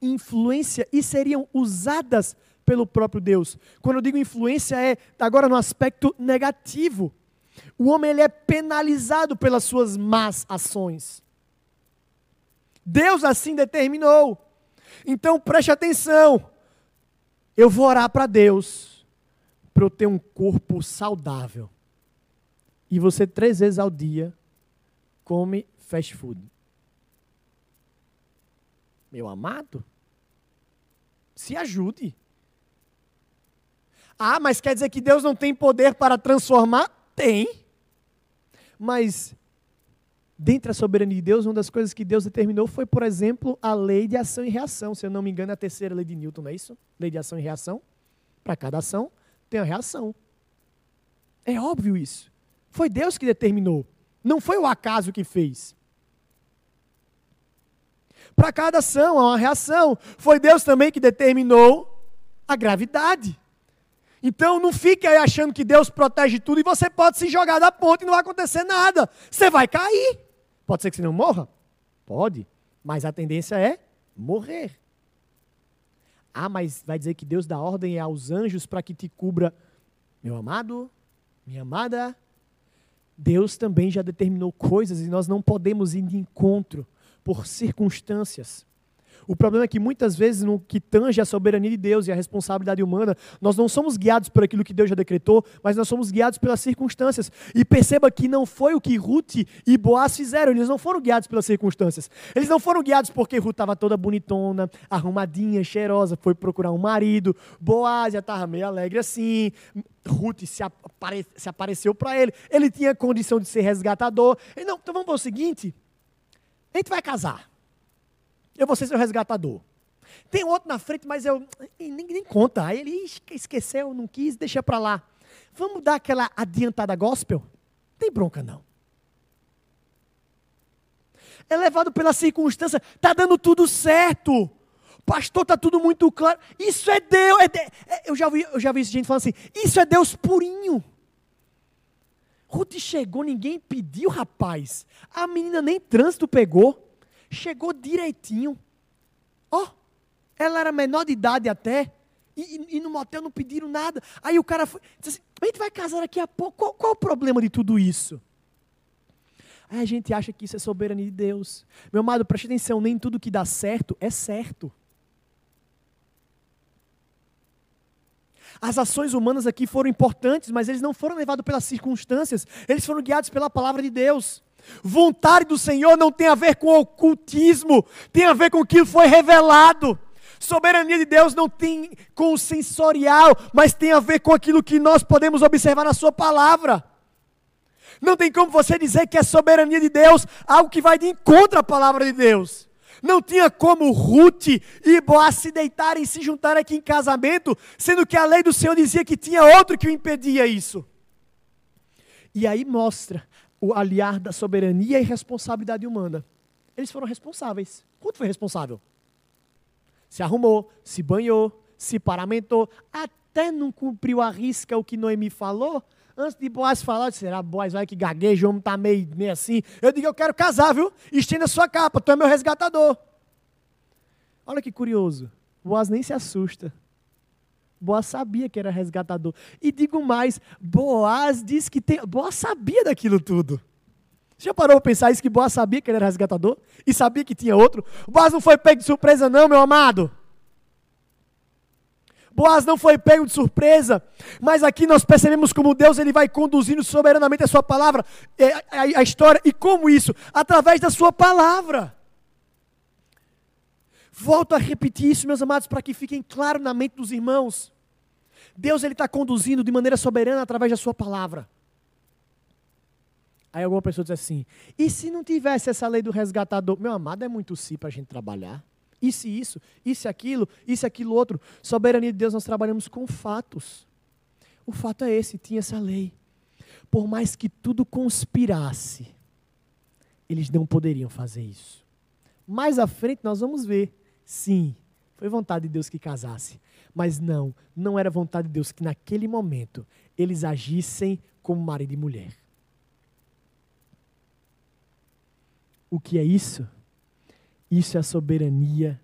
influência e seriam usadas pelo próprio Deus. Quando eu digo influência, é agora no aspecto negativo. O homem ele é penalizado pelas suas más ações. Deus assim determinou. Então preste atenção. Eu vou orar para Deus para eu ter um corpo saudável. E você três vezes ao dia come fast food. Meu amado, se ajude. Ah, mas quer dizer que Deus não tem poder para transformar? Tem. Mas, dentre a soberania de Deus, uma das coisas que Deus determinou foi, por exemplo, a lei de ação e reação. Se eu não me engano, é a terceira lei de Newton, não é isso? Lei de ação e reação. Para cada ação, tem a reação. É óbvio isso. Foi Deus que determinou. Não foi o acaso que fez. Para cada ação há uma reação. Foi Deus também que determinou a gravidade. Então não fique aí achando que Deus protege tudo e você pode se jogar da ponte e não vai acontecer nada. Você vai cair. Pode ser que você não morra? Pode. Mas a tendência é morrer. Ah, mas vai dizer que Deus dá ordem aos anjos para que te cubra. Meu amado, minha amada, Deus também já determinou coisas e nós não podemos ir de encontro por circunstâncias. O problema é que muitas vezes, no que tange a soberania de Deus e a responsabilidade humana, nós não somos guiados por aquilo que Deus já decretou, mas nós somos guiados pelas circunstâncias. E perceba que não foi o que Ruth e Boaz fizeram, eles não foram guiados pelas circunstâncias. Eles não foram guiados porque Ruth estava toda bonitona, arrumadinha, cheirosa, foi procurar um marido. Boaz já estava meio alegre assim. Ruth se, apare se apareceu para ele. Ele tinha condição de ser resgatador. Ele, não, então vamos para o seguinte: a gente vai casar. Eu vou ser seu resgatador. Tem outro na frente, mas eu nem, nem conta. Aí ele esqueceu, não quis, deixa para lá. Vamos dar aquela adiantada gospel? Tem bronca não. É levado pela circunstância, tá dando tudo certo. Pastor, tá tudo muito claro. Isso é Deus. É de... é, eu, já vi, eu já vi gente falando assim: isso é Deus purinho. Ruth chegou, ninguém pediu, rapaz. A menina nem trânsito pegou. Chegou direitinho. Ó, oh, ela era menor de idade até. E, e, no motel não pediram nada. Aí o cara foi, disse assim: a gente vai casar daqui a pouco. Qual, qual o problema de tudo isso? Aí a gente acha que isso é soberania de Deus. Meu amado, preste atenção: nem tudo que dá certo é certo. As ações humanas aqui foram importantes, mas eles não foram levados pelas circunstâncias, eles foram guiados pela palavra de Deus. Vontade do Senhor não tem a ver com ocultismo, tem a ver com o que foi revelado. Soberania de Deus não tem com o sensorial, mas tem a ver com aquilo que nós podemos observar na Sua palavra. Não tem como você dizer que é soberania de Deus algo que vai de encontro à palavra de Deus. Não tinha como Ruth e Boaz se deitarem e se juntarem aqui em casamento, sendo que a lei do Senhor dizia que tinha outro que o impedia isso. E aí mostra o aliar da soberania e responsabilidade humana. Eles foram responsáveis. Quanto foi responsável? Se arrumou, se banhou, se paramentou, até não cumpriu a risca o que Noemi falou. Antes de Boaz falar, será Boaz vai que gagueja, o homem está meio, meio assim. Eu digo, eu quero casar, viu? Estenda sua capa, tu é meu resgatador. Olha que curioso. Boaz nem se assusta. Boaz sabia que era resgatador. E digo mais, Boaz disse que tem. Boaz sabia daquilo tudo. Você já parou para pensar isso que Boaz sabia que ele era resgatador? E sabia que tinha outro? Boaz não foi pego de surpresa, não, meu amado. Boaz não foi pego de surpresa, mas aqui nós percebemos como Deus ele vai conduzindo soberanamente a sua palavra, é, a, a história, e como isso? Através da sua palavra. Volto a repetir isso, meus amados, para que fiquem claro na mente dos irmãos. Deus ele está conduzindo de maneira soberana através da sua palavra. Aí alguma pessoa diz assim: e se não tivesse essa lei do resgatador? Meu amado, é muito si para a gente trabalhar. Isso e isso, isso e aquilo, isso aquilo outro. Soberania de Deus, nós trabalhamos com fatos. O fato é esse: tinha essa lei. Por mais que tudo conspirasse, eles não poderiam fazer isso. Mais à frente nós vamos ver Sim, Foi vontade de Deus que casasse. Mas não, não era vontade de Deus que naquele momento eles agissem como marido e mulher. O que é isso? Isso é a soberania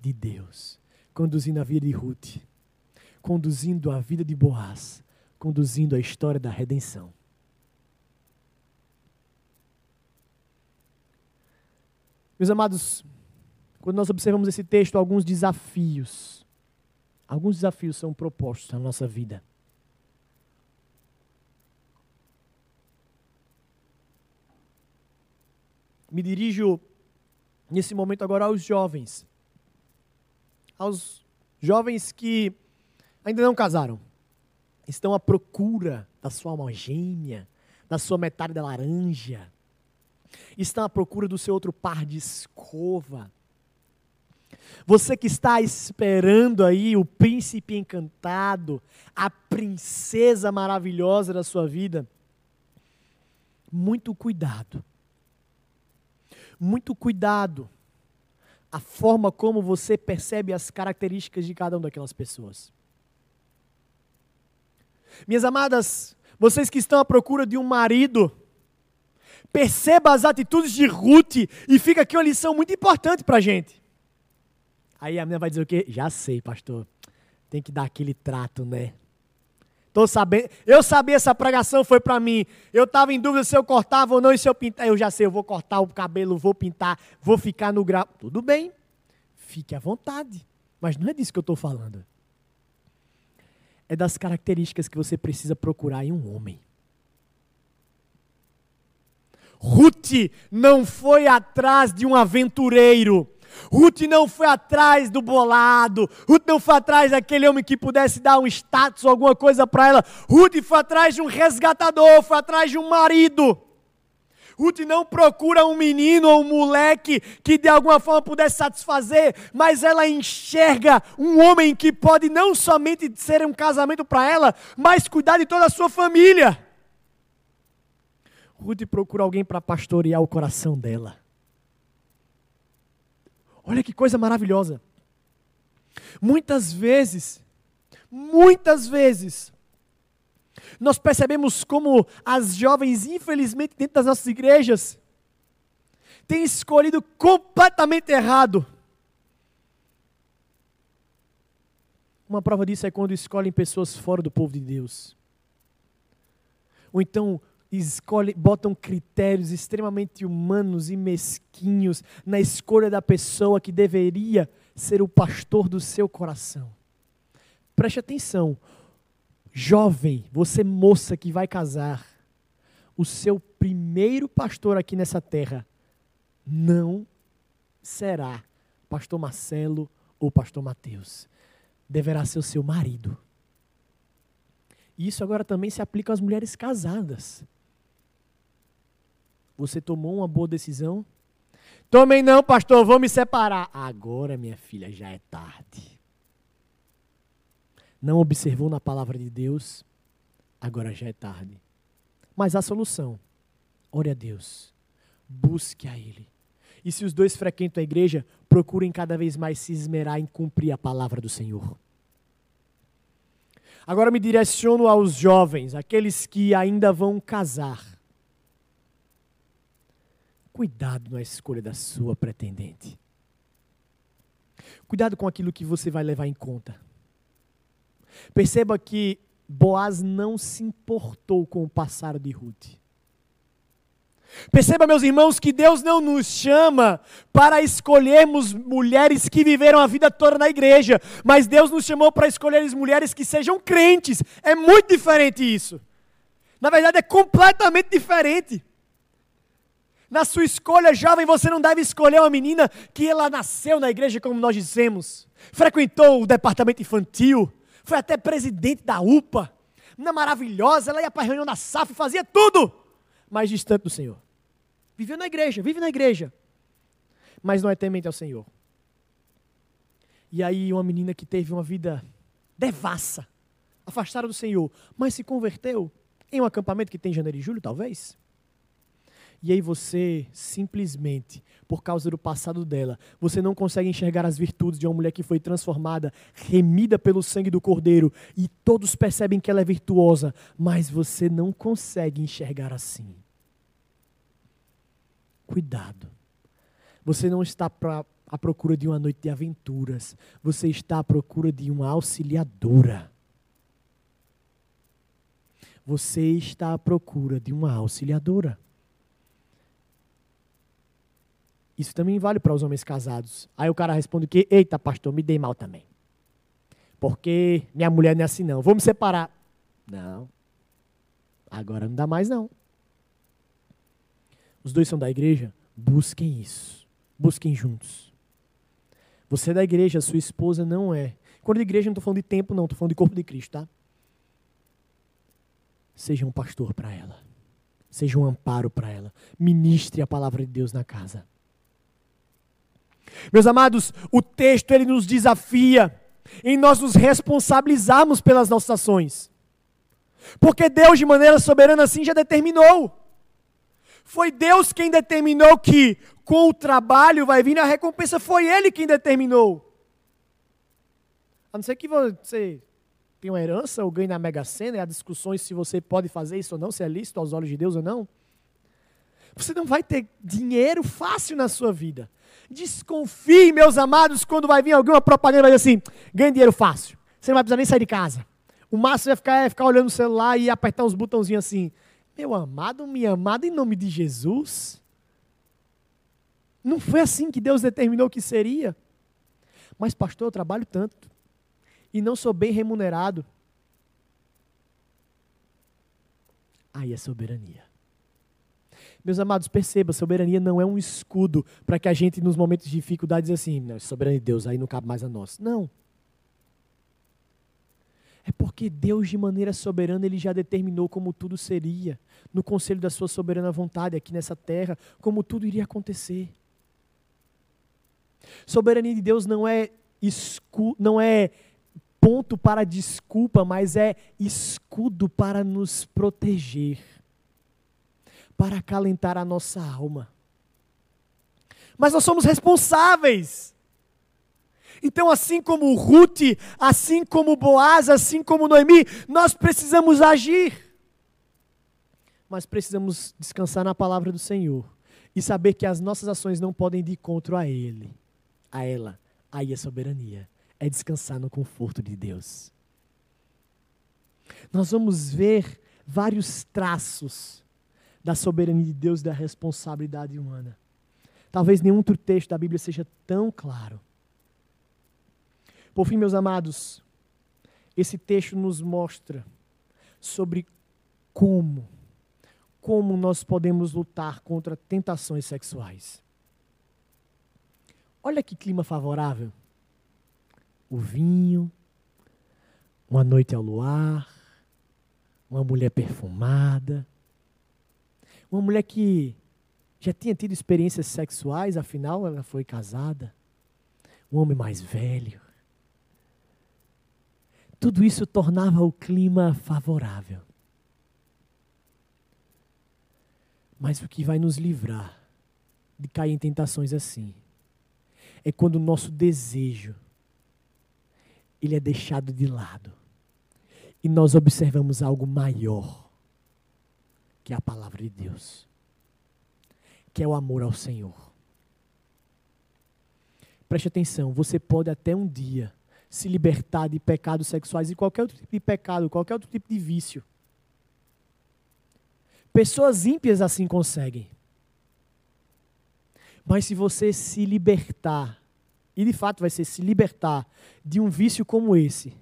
de Deus, conduzindo a vida de Ruth, conduzindo a vida de Boaz, conduzindo a história da redenção. Meus amados, quando nós observamos esse texto, alguns desafios, alguns desafios são propostos na nossa vida. Me dirijo nesse momento agora aos jovens. Aos jovens que ainda não casaram. Estão à procura da sua alma gêmea, da sua metade da laranja. Estão à procura do seu outro par de escova. Você que está esperando aí o príncipe encantado, a princesa maravilhosa da sua vida, muito cuidado muito cuidado a forma como você percebe as características de cada uma daquelas pessoas. Minhas amadas, vocês que estão à procura de um marido, perceba as atitudes de Ruth e fica aqui uma lição muito importante para a gente. Aí a menina vai dizer o quê? Já sei, pastor. Tem que dar aquele trato, né? Tô sabendo, eu sabia essa pregação foi para mim. Eu estava em dúvida se eu cortava ou não e se eu pintar. Eu já sei, eu vou cortar o cabelo, vou pintar, vou ficar no grau. Tudo bem, fique à vontade. Mas não é disso que eu estou falando. É das características que você precisa procurar em um homem. Ruth não foi atrás de um aventureiro. Ruth não foi atrás do bolado. Ruth não foi atrás daquele homem que pudesse dar um status ou alguma coisa para ela. Ruth foi atrás de um resgatador, foi atrás de um marido. Ruth não procura um menino ou um moleque que de alguma forma pudesse satisfazer, mas ela enxerga um homem que pode não somente ser um casamento para ela, mas cuidar de toda a sua família. Ruth procura alguém para pastorear o coração dela. Olha que coisa maravilhosa. Muitas vezes, muitas vezes, nós percebemos como as jovens, infelizmente, dentro das nossas igrejas, têm escolhido completamente errado. Uma prova disso é quando escolhem pessoas fora do povo de Deus. Ou então escolhem, botam critérios extremamente humanos e mesquinhos na escolha da pessoa que deveria ser o pastor do seu coração. Preste atenção, jovem, você moça que vai casar, o seu primeiro pastor aqui nessa terra não será pastor Marcelo ou pastor Mateus. Deverá ser o seu marido. E isso agora também se aplica às mulheres casadas. Você tomou uma boa decisão? Tomei não, pastor, vou me separar. Agora, minha filha, já é tarde. Não observou na palavra de Deus? Agora já é tarde. Mas a solução. Ore a Deus. Busque a Ele. E se os dois frequentam a igreja, procurem cada vez mais se esmerar em cumprir a palavra do Senhor. Agora me direciono aos jovens, aqueles que ainda vão casar. Cuidado na escolha da sua pretendente. Cuidado com aquilo que você vai levar em conta. Perceba que Boaz não se importou com o passado de Ruth. Perceba, meus irmãos, que Deus não nos chama para escolhermos mulheres que viveram a vida toda na igreja, mas Deus nos chamou para escolher mulheres que sejam crentes. É muito diferente isso. Na verdade, é completamente diferente. Na sua escolha jovem, você não deve escolher uma menina que ela nasceu na igreja, como nós dizemos, frequentou o departamento infantil, foi até presidente da UPA, menina maravilhosa, ela ia para a reunião da SAF, fazia tudo, mas distante do Senhor. Viveu na igreja, vive na igreja, mas não é temente ao Senhor. E aí, uma menina que teve uma vida devassa, afastada do Senhor, mas se converteu em um acampamento que tem em janeiro e julho, talvez E aí você simplesmente, por causa do passado dela, você não consegue enxergar as virtudes de uma mulher que foi transformada, remida pelo sangue do Cordeiro, e todos percebem que ela é virtuosa, mas você não consegue enxergar assim. Cuidado. Você não está pra, à procura de uma noite de aventuras, você está à procura de uma auxiliadora. Você está à procura de uma auxiliadora. Isso também vale para os homens casados. Aí o cara responde que, eita, pastor, me dei mal também. Porque minha mulher não é assim, não. Vou me separar. Não. Agora não dá mais, não. Os dois são da igreja? Busquem isso. Busquem juntos. Você é da igreja, sua esposa não é. Quando de igreja, não estou falando de tempo, não. Estou falando de corpo de Cristo, tá? Seja um pastor para ela. Seja um amparo para ela. Ministre a palavra de Deus na casa. Meus amados, o texto ele nos desafia em nós nos responsabilizarmos pelas nossas ações. Porque Deus, de maneira soberana assim, já determinou. Foi Deus quem determinou que com o trabalho vai vir a recompensa, foi Ele quem determinou. A não ser que você tenha uma herança ou ganhe na Mega Sena, e há discussões se você pode fazer isso ou não, se é lícito aos olhos de Deus ou não. Você não vai ter dinheiro fácil na sua vida. Desconfie, meus amados, quando vai vir alguma propaganda vai dizer assim: ganhe dinheiro fácil. Você não vai precisar nem sair de casa. O máximo é ficar, é ficar olhando o celular e apertar uns botãozinhos assim. Meu amado, minha amada, em nome de Jesus. Não foi assim que Deus determinou que seria. Mas, pastor, eu trabalho tanto e não sou bem remunerado. Aí é soberania. Meus amados, perceba, soberania não é um escudo para que a gente, nos momentos de dificuldade, diz assim, não, soberania de Deus, aí não cabe mais a nós. Não. É porque Deus, de maneira soberana, Ele já determinou como tudo seria, no conselho da Sua soberana vontade aqui nessa terra, como tudo iria acontecer. Soberania de Deus não é, escu não é ponto para desculpa, mas é escudo para nos proteger para acalentar a nossa alma. Mas nós somos responsáveis. Então, assim como Ruth, assim como Boaz, assim como Noemi, nós precisamos agir. Mas precisamos descansar na palavra do Senhor e saber que as nossas ações não podem ir de encontro a Ele, a ela. Aí é soberania, é descansar no conforto de Deus. Nós vamos ver vários traços da soberania de Deus e da responsabilidade humana. Talvez nenhum outro texto da Bíblia seja tão claro. Por fim, meus amados, esse texto nos mostra sobre como, como nós podemos lutar contra tentações sexuais. Olha que clima favorável. O vinho, uma noite ao luar, uma mulher perfumada, uma mulher que já tinha tido experiências sexuais, afinal ela foi casada. Um homem mais velho. Tudo isso tornava o clima favorável. Mas o que vai nos livrar de cair em tentações assim é quando o nosso desejo ele é deixado de lado e nós observamos algo maior que é a palavra de Deus, que é o amor ao Senhor. Preste atenção, você pode até um dia se libertar de pecados sexuais e qualquer outro tipo de pecado, qualquer outro tipo de vício. Pessoas ímpias assim conseguem. Mas se você se libertar, e de fato vai ser se libertar de um vício como esse,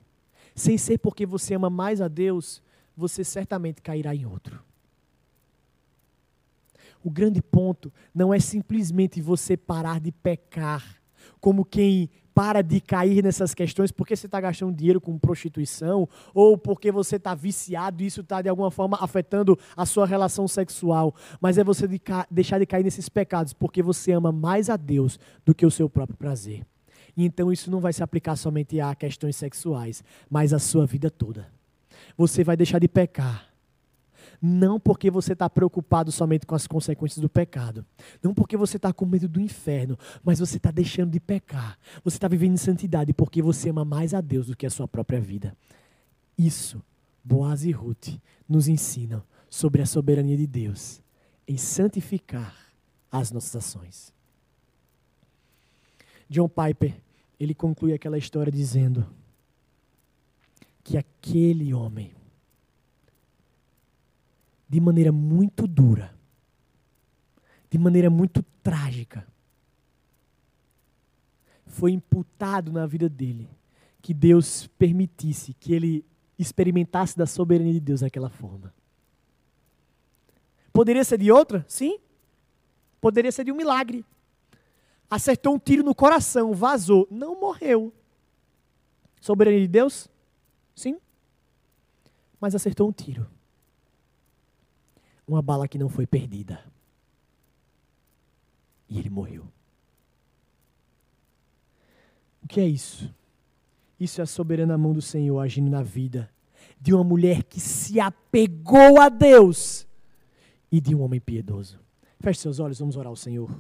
sem ser porque você ama mais a Deus, você certamente cairá em outro. O grande ponto não é simplesmente você parar de pecar, como quem para de cair nessas questões porque você está gastando dinheiro com prostituição ou porque você está viciado e isso está de alguma forma afetando a sua relação sexual. Mas é você de deixar de cair nesses pecados porque você ama mais a Deus do que o seu próprio prazer. E então isso não vai se aplicar somente a questões sexuais, mas a sua vida toda. Você vai deixar de pecar Não porque você está preocupado somente com as consequências do pecado. Não porque você está com medo do inferno. Mas você está deixando de pecar. Você está vivendo em santidade porque você ama mais a Deus do que a sua própria vida. Isso, Boaz e Ruth nos ensinam sobre a soberania de Deus em santificar as nossas ações. John Piper, ele conclui aquela história dizendo que aquele homem, de maneira muito dura, de maneira muito trágica, foi imputado na vida dele que Deus permitisse que ele experimentasse da soberania de Deus daquela forma. Poderia ser de outra? Sim. Poderia ser de um milagre. Acertou um tiro no coração, vazou, não morreu. Soberania de Deus? Sim. Mas acertou um tiro. Uma bala que não foi perdida. E ele morreu. O que é isso? Isso é a soberana mão do Senhor agindo na vida de uma mulher que se apegou a Deus e de um homem piedoso. Feche seus olhos, vamos orar ao Senhor.